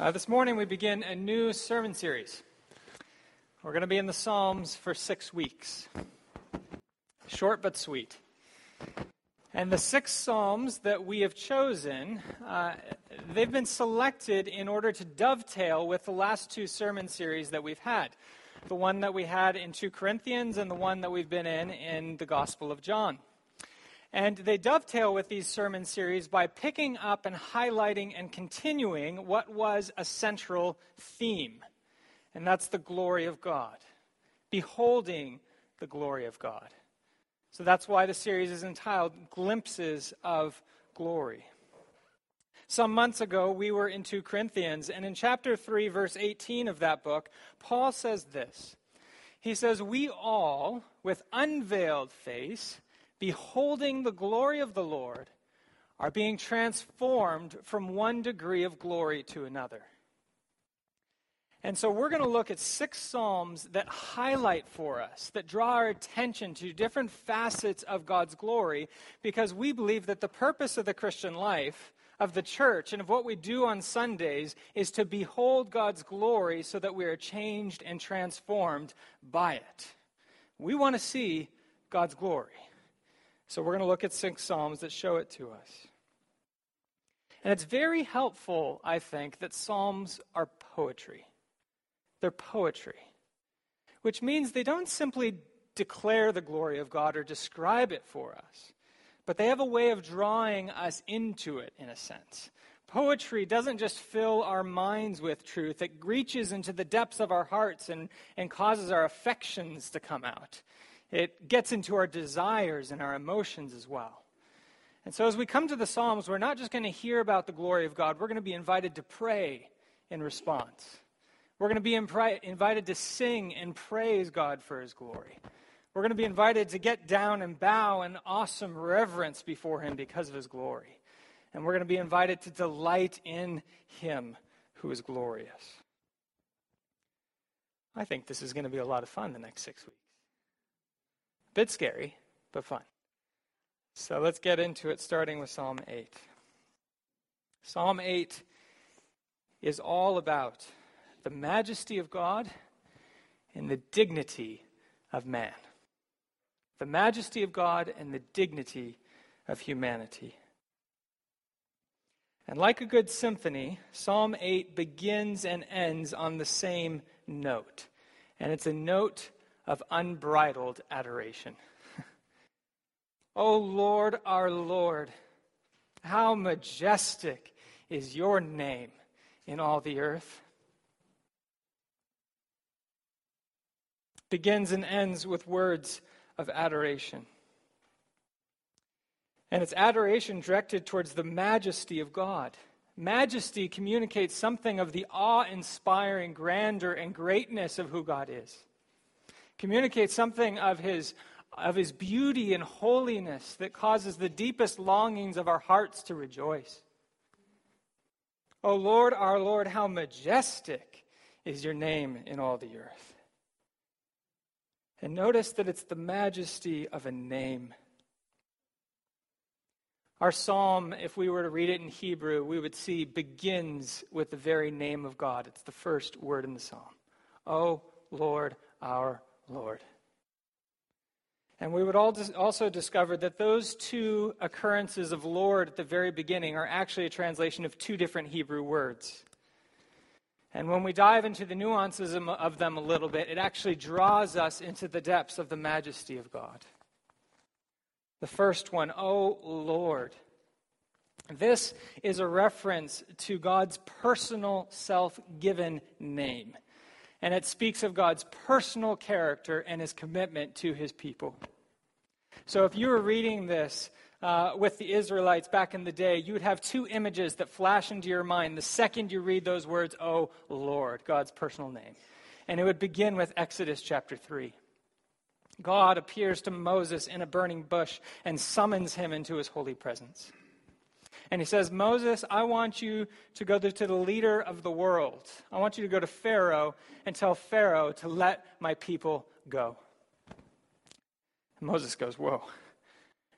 Uh, this morning we begin a new sermon series. We're going to be in the Psalms for six weeks. Short but sweet. And the six Psalms that we have chosen, uh, they've been selected in order to dovetail with the last two sermon series that we've had the one that we had in 2 Corinthians and the one that we've been in in the Gospel of John. And they dovetail with these sermon series by picking up and highlighting and continuing what was a central theme. And that's the glory of God, beholding the glory of God. So that's why the series is entitled Glimpses of Glory. Some months ago, we were in 2 Corinthians, and in chapter 3, verse 18 of that book, Paul says this. He says, We all, with unveiled face, beholding the glory of the Lord, are being transformed from one degree of glory to another. And so we're going to look at six Psalms that highlight for us, that draw our attention to different facets of God's glory, because we believe that the purpose of the Christian life, of the church, and of what we do on Sundays is to behold God's glory so that we are changed and transformed by it. We want to see God's glory. So we're going to look at six Psalms that show it to us. And it's very helpful, I think, that Psalms are poetry. They're poetry, which means they don't simply declare the glory of God or describe it for us, but they have a way of drawing us into it, in a sense. Poetry doesn't just fill our minds with truth, it reaches into the depths of our hearts and, and causes our affections to come out. It gets into our desires and our emotions as well. And so, as we come to the Psalms, we're not just going to hear about the glory of God, we're going to be invited to pray in response. We're going to be invited to sing and praise God for his glory. We're going to be invited to get down and bow in awesome reverence before him because of his glory. And we're going to be invited to delight in him who is glorious. I think this is going to be a lot of fun the next six weeks. Bit scary, but fun. So let's get into it, starting with Psalm 8. Psalm 8 is all about the majesty of God and the dignity of man. The majesty of God and the dignity of humanity. And like a good symphony, Psalm 8 begins and ends on the same note. And it's a note of unbridled adoration. O oh, Lord, our Lord, how majestic is your name in all the earth. Begins and ends with words of adoration. And it's adoration directed towards the majesty of God. Majesty communicates something of the awe inspiring grandeur and greatness of who God is communicates something of his, of his beauty and holiness that causes the deepest longings of our hearts to rejoice. O Lord, our Lord, how majestic is your name in all the earth. And notice that it's the majesty of a name. Our psalm, if we were to read it in Hebrew, we would see begins with the very name of God. It's the first word in the psalm. O Lord, our Lord. And we would also discover that those two occurrences of Lord at the very beginning are actually a translation of two different Hebrew words. And when we dive into the nuances of them a little bit, it actually draws us into the depths of the majesty of God. The first one, O Lord. This is a reference to God's personal self given name and it speaks of God's personal character and his commitment to his people. So if you were reading this uh, with the Israelites back in the day, you would have two images that flash into your mind the second you read those words, Oh Lord, God's personal name. And it would begin with Exodus chapter 3. God appears to Moses in a burning bush and summons him into his holy presence. And he says, Moses, I want you to go to the leader of the world. I want you to go to Pharaoh and tell Pharaoh to let my people go. And Moses goes, Whoa,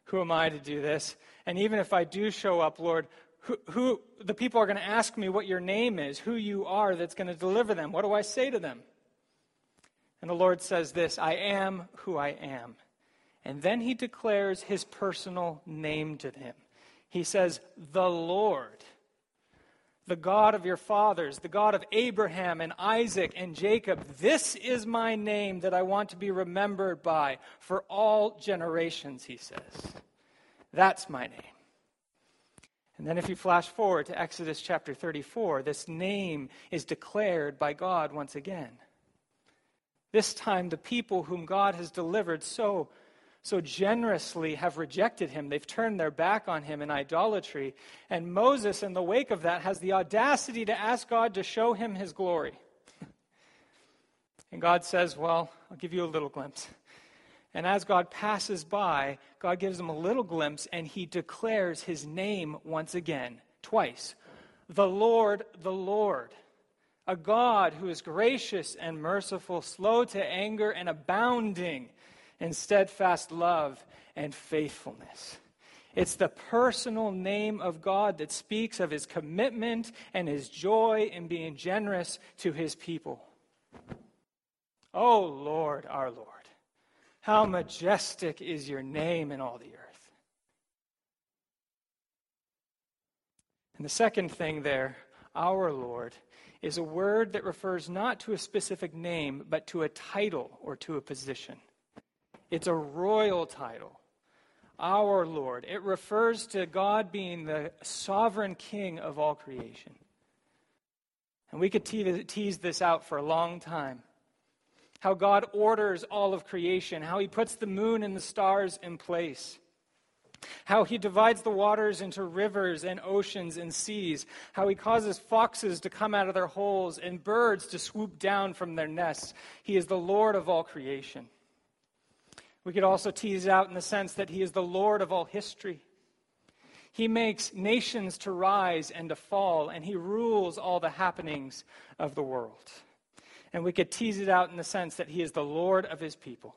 who am I to do this? And even if I do show up, Lord, who, who the people are going to ask me what your name is, who you are that's going to deliver them. What do I say to them? And the Lord says this I am who I am. And then he declares his personal name to him. He says, The Lord, the God of your fathers, the God of Abraham and Isaac and Jacob. This is my name that I want to be remembered by for all generations, he says. That's my name. And then, if you flash forward to Exodus chapter 34, this name is declared by God once again. This time, the people whom God has delivered so, so generously have rejected him. They've turned their back on him in idolatry. And Moses, in the wake of that, has the audacity to ask God to show him his glory. and God says, Well, I'll give you a little glimpse. And as God passes by, God gives him a little glimpse and he declares his name once again, twice. The Lord, the Lord, a God who is gracious and merciful, slow to anger, and abounding in steadfast love and faithfulness. It's the personal name of God that speaks of his commitment and his joy in being generous to his people. Oh Lord, our Lord. How majestic is your name in all the earth. And the second thing there, our Lord, is a word that refers not to a specific name, but to a title or to a position. It's a royal title. Our Lord. It refers to God being the sovereign king of all creation. And we could tease this out for a long time how God orders all of creation, how he puts the moon and the stars in place, how he divides the waters into rivers and oceans and seas, how he causes foxes to come out of their holes and birds to swoop down from their nests. He is the Lord of all creation. We could also tease it out in the sense that he is the Lord of all history. He makes nations to rise and to fall, and he rules all the happenings of the world. And we could tease it out in the sense that he is the Lord of his people.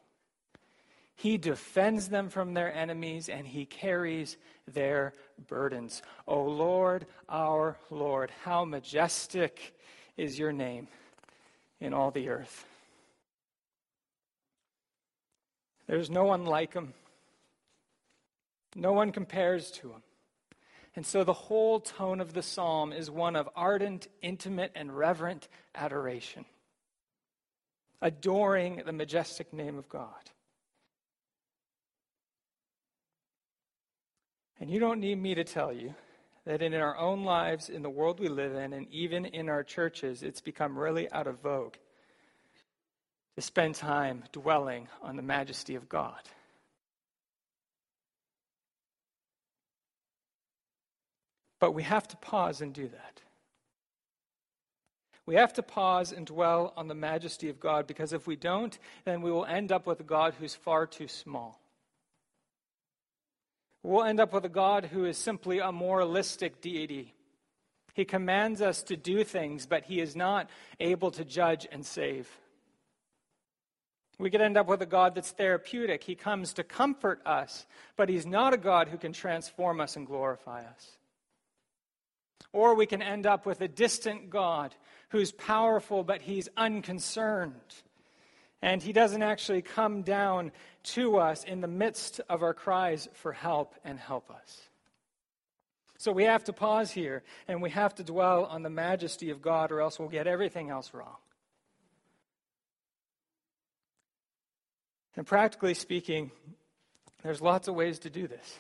He defends them from their enemies and he carries their burdens. O Lord, our Lord, how majestic is your name in all the earth. There's no one like him, no one compares to him. And so the whole tone of the psalm is one of ardent, intimate, and reverent adoration adoring the majestic name of God. And you don't need me to tell you that in our own lives, in the world we live in, and even in our churches, it's become really out of vogue to spend time dwelling on the majesty of God. But we have to pause and do that. We have to pause and dwell on the majesty of God because if we don't, then we will end up with a God who's far too small. We'll end up with a God who is simply a moralistic deity. He commands us to do things, but he is not able to judge and save. We could end up with a God that's therapeutic. He comes to comfort us, but he's not a God who can transform us and glorify us. Or we can end up with a distant God who's powerful, but he's unconcerned. And he doesn't actually come down to us in the midst of our cries for help and help us. So we have to pause here and we have to dwell on the majesty of God, or else we'll get everything else wrong. And practically speaking, there's lots of ways to do this.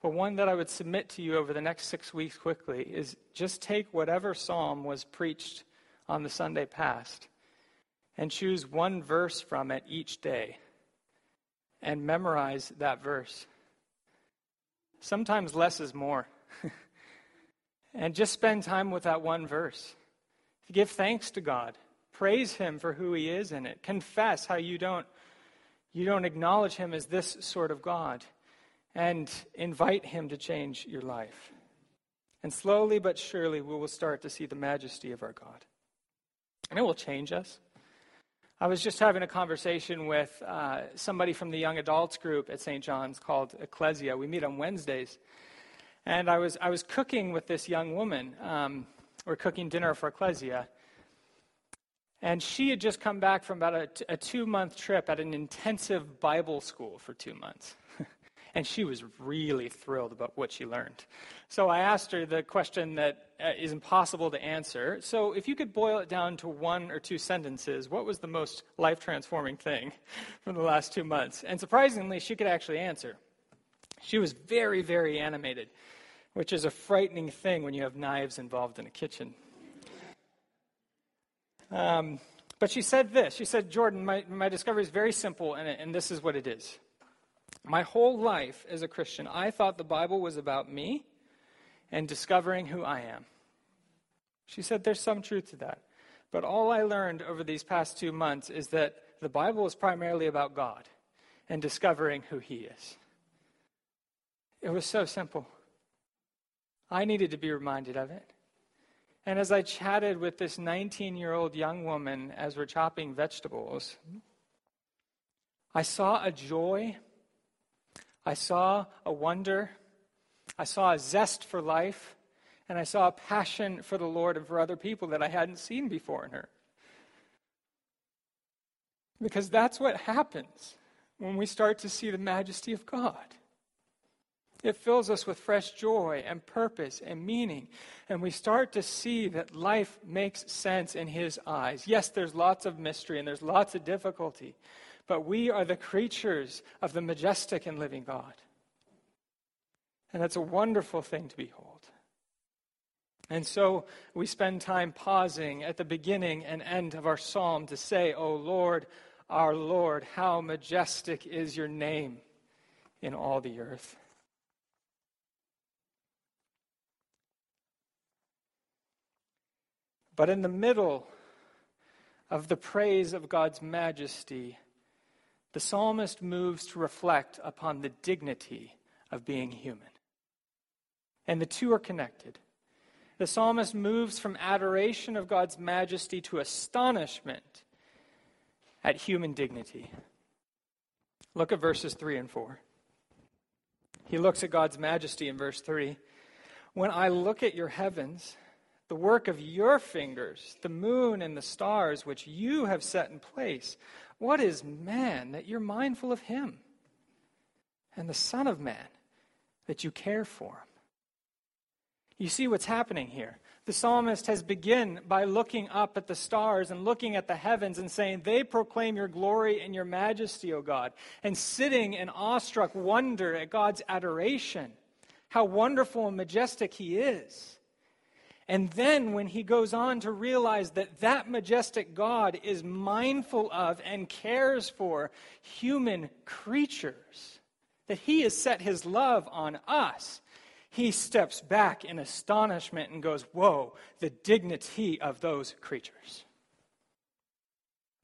But one that I would submit to you over the next six weeks quickly is just take whatever psalm was preached on the Sunday past and choose one verse from it each day and memorize that verse. Sometimes less is more. and just spend time with that one verse. Give thanks to God. Praise him for who he is in it. Confess how you don't you don't acknowledge him as this sort of God and invite Him to change your life. And slowly but surely, we will start to see the majesty of our God. And it will change us. I was just having a conversation with uh, somebody from the young adults group at St. John's called Ecclesia. We meet on Wednesdays. And I was, I was cooking with this young woman. Um, we're cooking dinner for Ecclesia. And she had just come back from about a, two month trip at an intensive Bible school for two months. and she was really thrilled about what she learned. So I asked her the question that uh, is impossible to answer. So if you could boil it down to one or two sentences, what was the most life transforming thing from the last two months? And surprisingly, she could actually answer. She was very, very animated, which is a frightening thing when you have knives involved in a kitchen. Um, but she said this. She said, Jordan, my, my discovery is very simple, and, and this is what it is. My whole life as a Christian, I thought the Bible was about me and discovering who I am. She said there's some truth to that. But all I learned over these past two months is that the Bible is primarily about God and discovering who He is. It was so simple. I needed to be reminded of it. And as I chatted with this 19 year old young woman as we're chopping vegetables, I saw a joy I saw a wonder, I saw a zest for life, and I saw a passion for the Lord and for other people that I hadn't seen before in her. Because that's what happens when we start to see the majesty of God. It fills us with fresh joy and purpose and meaning. And we start to see that life makes sense in His eyes. Yes, there's lots of mystery and there's lots of difficulty but we are the creatures of the majestic and living God. And that's a wonderful thing to behold. And so we spend time pausing at the beginning and end of our psalm to say, O Lord, our Lord, how majestic is your name in all the earth. But in the middle of the praise of God's majesty, the psalmist moves to reflect upon the dignity of being human. And the two are connected. The psalmist moves from adoration of God's majesty to astonishment at human dignity. Look at verses 3 and 4. He looks at God's majesty in verse 3. When I look at your heavens, the work of your fingers, the moon and the stars which you have set in place, what is man that you're mindful of him? And the Son of Man that you care for him? You see what's happening here. The psalmist has begun by looking up at the stars and looking at the heavens and saying, They proclaim your glory and your majesty, O God, and sitting in awestruck wonder at God's adoration. How wonderful and majestic He is. And then when he goes on to realize that that majestic God is mindful of and cares for human creatures, that he has set his love on us, he steps back in astonishment and goes, Whoa, the dignity of those creatures.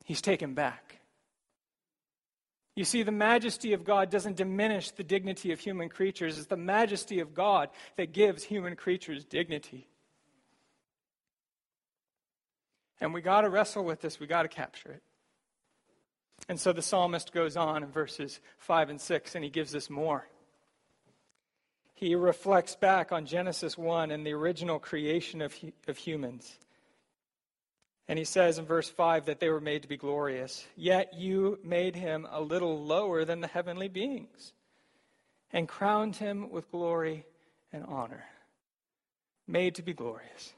He's taken back. You see, the majesty of God doesn't diminish the dignity of human creatures. It's the majesty of God that gives human creatures dignity. And we got to wrestle with this, we got to capture it. And so the psalmist goes on in verses 5 and 6, and he gives us more. He reflects back on Genesis 1 and the original creation of, of humans. And he says in verse 5 that they were made to be glorious. Yet you made him a little lower than the heavenly beings and crowned him with glory and honor. Made to be glorious.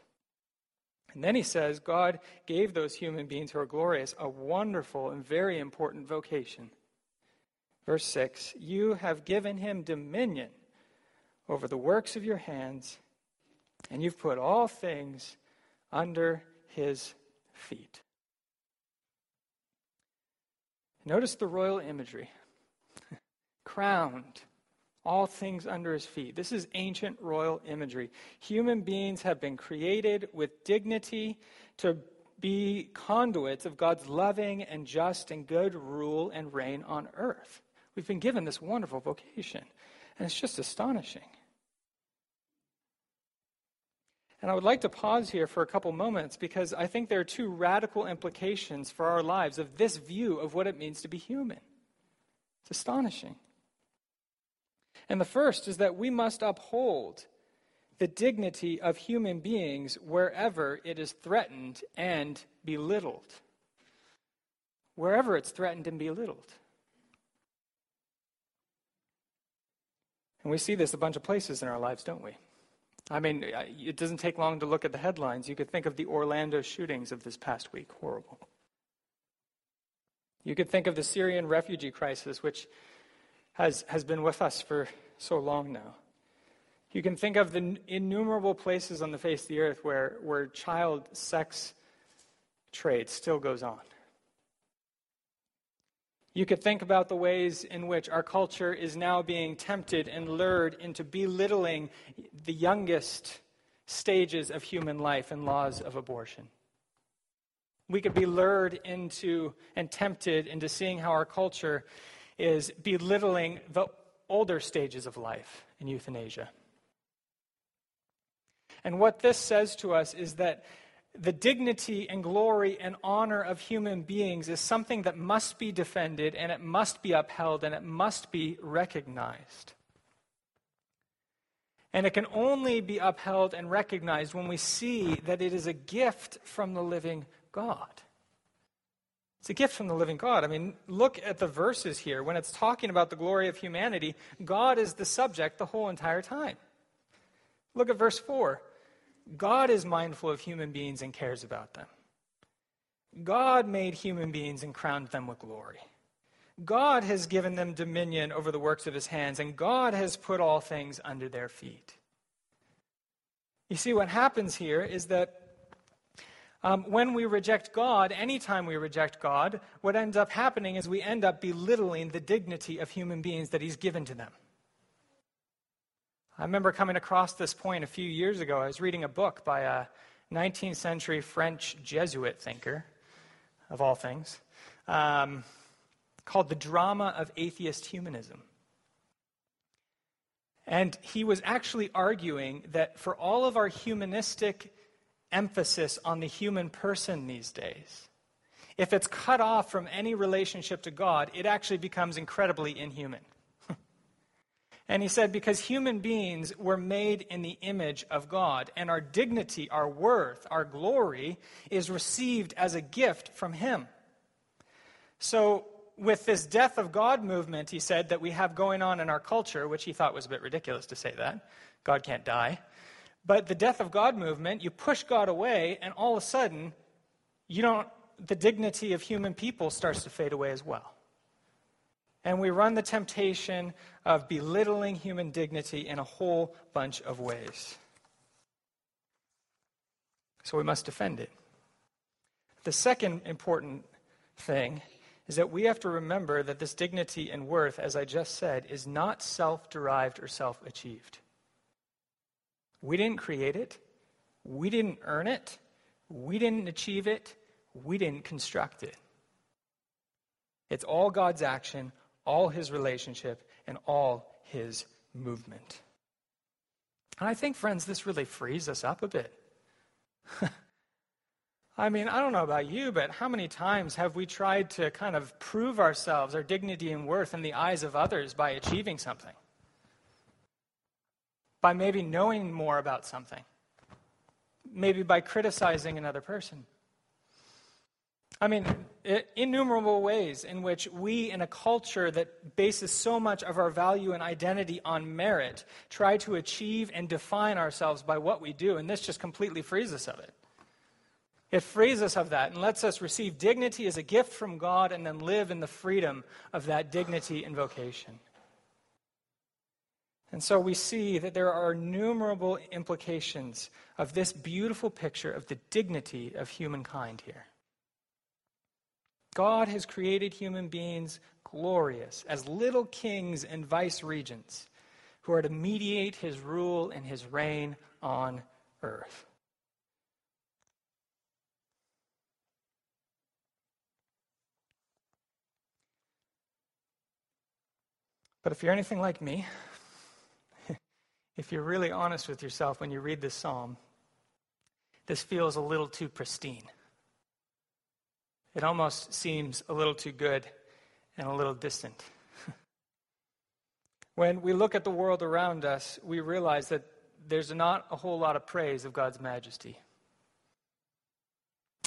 And then he says, God gave those human beings who are glorious a wonderful and very important vocation. Verse 6 You have given him dominion over the works of your hands, and you've put all things under his feet. Notice the royal imagery crowned, all things under his feet. This is ancient royal imagery. Human beings have been created with dignity to be conduits of God's loving and just and good rule and reign on earth. We've been given this wonderful vocation, and it's just astonishing. And I would like to pause here for a couple moments because I think there are two radical implications for our lives of this view of what it means to be human. It's astonishing. And the first is that we must uphold the dignity of human beings wherever it is threatened and belittled. Wherever it's threatened and belittled. And we see this a bunch of places in our lives, don't we? I mean, it doesn't take long to look at the headlines. You could think of the Orlando shootings of this past week. Horrible. You could think of the Syrian refugee crisis, which has, has been with us for so long now. You can think of the innumerable places on the face of the earth where, where child sex trade still goes on. You could think about the ways in which our culture is now being tempted and lured into belittling the youngest stages of human life and laws of abortion. We could be lured into and tempted into seeing how our culture is belittling the older stages of life in euthanasia. And what this says to us is that the dignity and glory and honor of human beings is something that must be defended and it must be upheld and it must be recognized. And it can only be upheld and recognized when we see that it is a gift from the living God. It's a gift from the living God. I mean, look at the verses here. When it's talking about the glory of humanity, God is the subject the whole entire time. Look at verse 4. God is mindful of human beings and cares about them. God made human beings and crowned them with glory. God has given them dominion over the works of his hands, and God has put all things under their feet. You see, what happens here is that um, when we reject God, anytime we reject God, what ends up happening is we end up belittling the dignity of human beings that he's given to them. I remember coming across this point a few years ago. I was reading a book by a 19th century French Jesuit thinker, of all things, um, called The Drama of Atheist Humanism. And he was actually arguing that for all of our humanistic emphasis on the human person these days, if it's cut off from any relationship to God, it actually becomes incredibly inhuman. And he said, because human beings were made in the image of God, and our dignity, our worth, our glory is received as a gift from him. So, with this death of God movement, he said, that we have going on in our culture, which he thought was a bit ridiculous to say that God can't die. But the death of God movement, you push God away, and all of a sudden, you don't, the dignity of human people starts to fade away as well. And we run the temptation of belittling human dignity in a whole bunch of ways. So we must defend it. The second important thing is that we have to remember that this dignity and worth, as I just said, is not self derived or self achieved. We didn't create it, we didn't earn it, we didn't achieve it, we didn't construct it. It's all God's action, all his relationship, and all his movement. And I think, friends, this really frees us up a bit. I mean, I don't know about you, but how many times have we tried to kind of prove ourselves, our dignity and worth in the eyes of others by achieving something? By maybe knowing more about something? Maybe by criticizing another person? I mean, innumerable ways in which we, in a culture that bases so much of our value and identity on merit, try to achieve and define ourselves by what we do, and this just completely frees us of it. It frees us of that and lets us receive dignity as a gift from God and then live in the freedom of that dignity and vocation. And so we see that there are innumerable implications of this beautiful picture of the dignity of humankind here. God has created human beings glorious as little kings and vice regents who are to mediate his rule and his reign on earth. But if you're anything like me, if you're really honest with yourself when you read this psalm, this feels a little too pristine. It almost seems a little too good and a little distant. When we look at the world around us, we realize that there's not a whole lot of praise of God's majesty.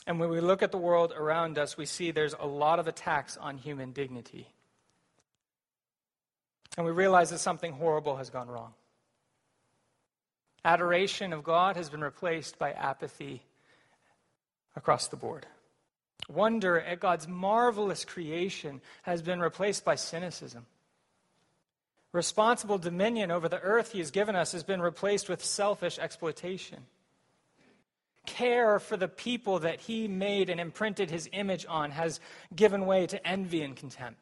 And when we look at the world around us, we see there's a lot of attacks on human dignity. And we realize that something horrible has gone wrong. Adoration of God has been replaced by apathy across the board. Wonder at God's marvelous creation has been replaced by cynicism. Responsible dominion over the earth he has given us has been replaced with selfish exploitation. Care for the people that he made and imprinted his image on has given way to envy and contempt.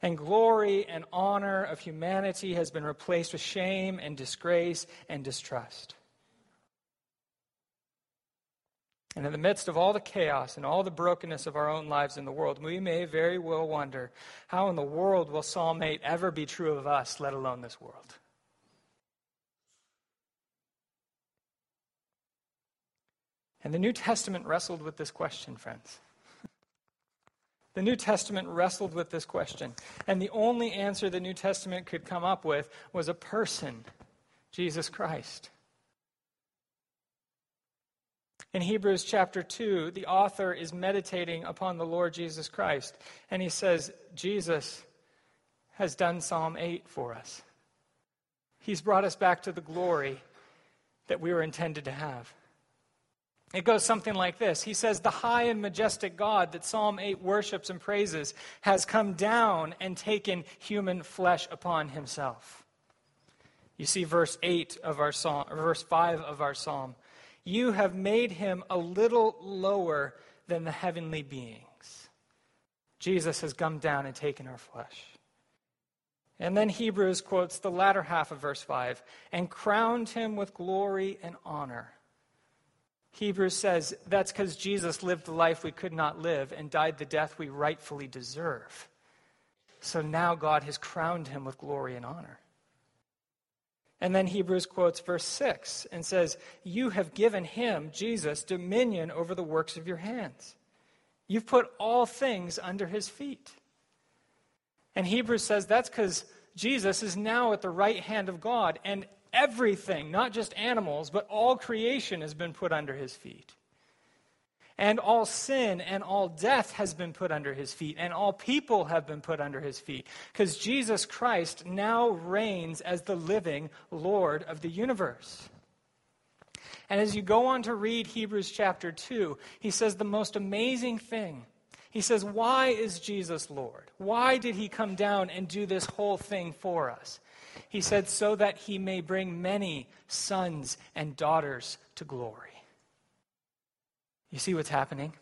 And glory and honor of humanity has been replaced with shame and disgrace and distrust. And in the midst of all the chaos and all the brokenness of our own lives in the world, we may very well wonder how in the world will Psalm 8 ever be true of us, let alone this world? And the New Testament wrestled with this question, friends. The New Testament wrestled with this question. And the only answer the New Testament could come up with was a person, Jesus Christ. In Hebrews chapter 2, the author is meditating upon the Lord Jesus Christ, and he says, Jesus has done Psalm 8 for us. He's brought us back to the glory that we were intended to have. It goes something like this He says, The high and majestic God that Psalm 8 worships and praises has come down and taken human flesh upon himself. You see verse 8 of our psalm, verse 5 of our psalm. You have made him a little lower than the heavenly beings. Jesus has come down and taken our flesh. And then Hebrews quotes the latter half of verse 5 and crowned him with glory and honor. Hebrews says that's because Jesus lived the life we could not live and died the death we rightfully deserve. So now God has crowned him with glory and honor. And then Hebrews quotes verse 6 and says, You have given him, Jesus, dominion over the works of your hands. You've put all things under his feet. And Hebrews says that's because Jesus is now at the right hand of God, and everything, not just animals, but all creation has been put under his feet. And all sin and all death has been put under his feet, and all people have been put under his feet. Because Jesus Christ now reigns as the living Lord of the universe. And as you go on to read Hebrews chapter 2, he says the most amazing thing. He says, Why is Jesus Lord? Why did he come down and do this whole thing for us? He said, So that he may bring many sons and daughters to glory. You see what's happening?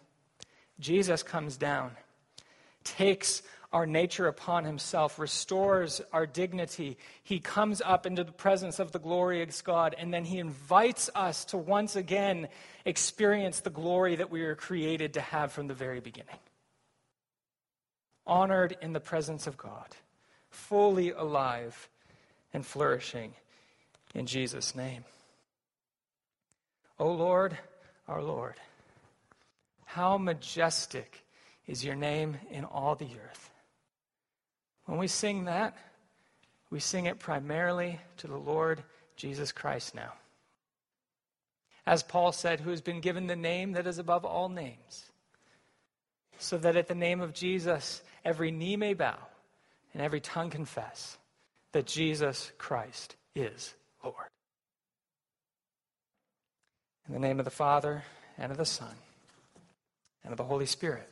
Jesus comes down, takes our nature upon himself, restores our dignity. He comes up into the presence of the glorious God, and then he invites us to once again experience the glory that we were created to have from the very beginning. Honored in the presence of God, fully alive and flourishing in Jesus' name. O Lord, our Lord. How majestic is your name in all the earth. When we sing that, we sing it primarily to the Lord Jesus Christ now. As Paul said, who has been given the name that is above all names, so that at the name of Jesus every knee may bow and every tongue confess that Jesus Christ is Lord. In the name of the Father, and of the Son, and of the Holy Spirit.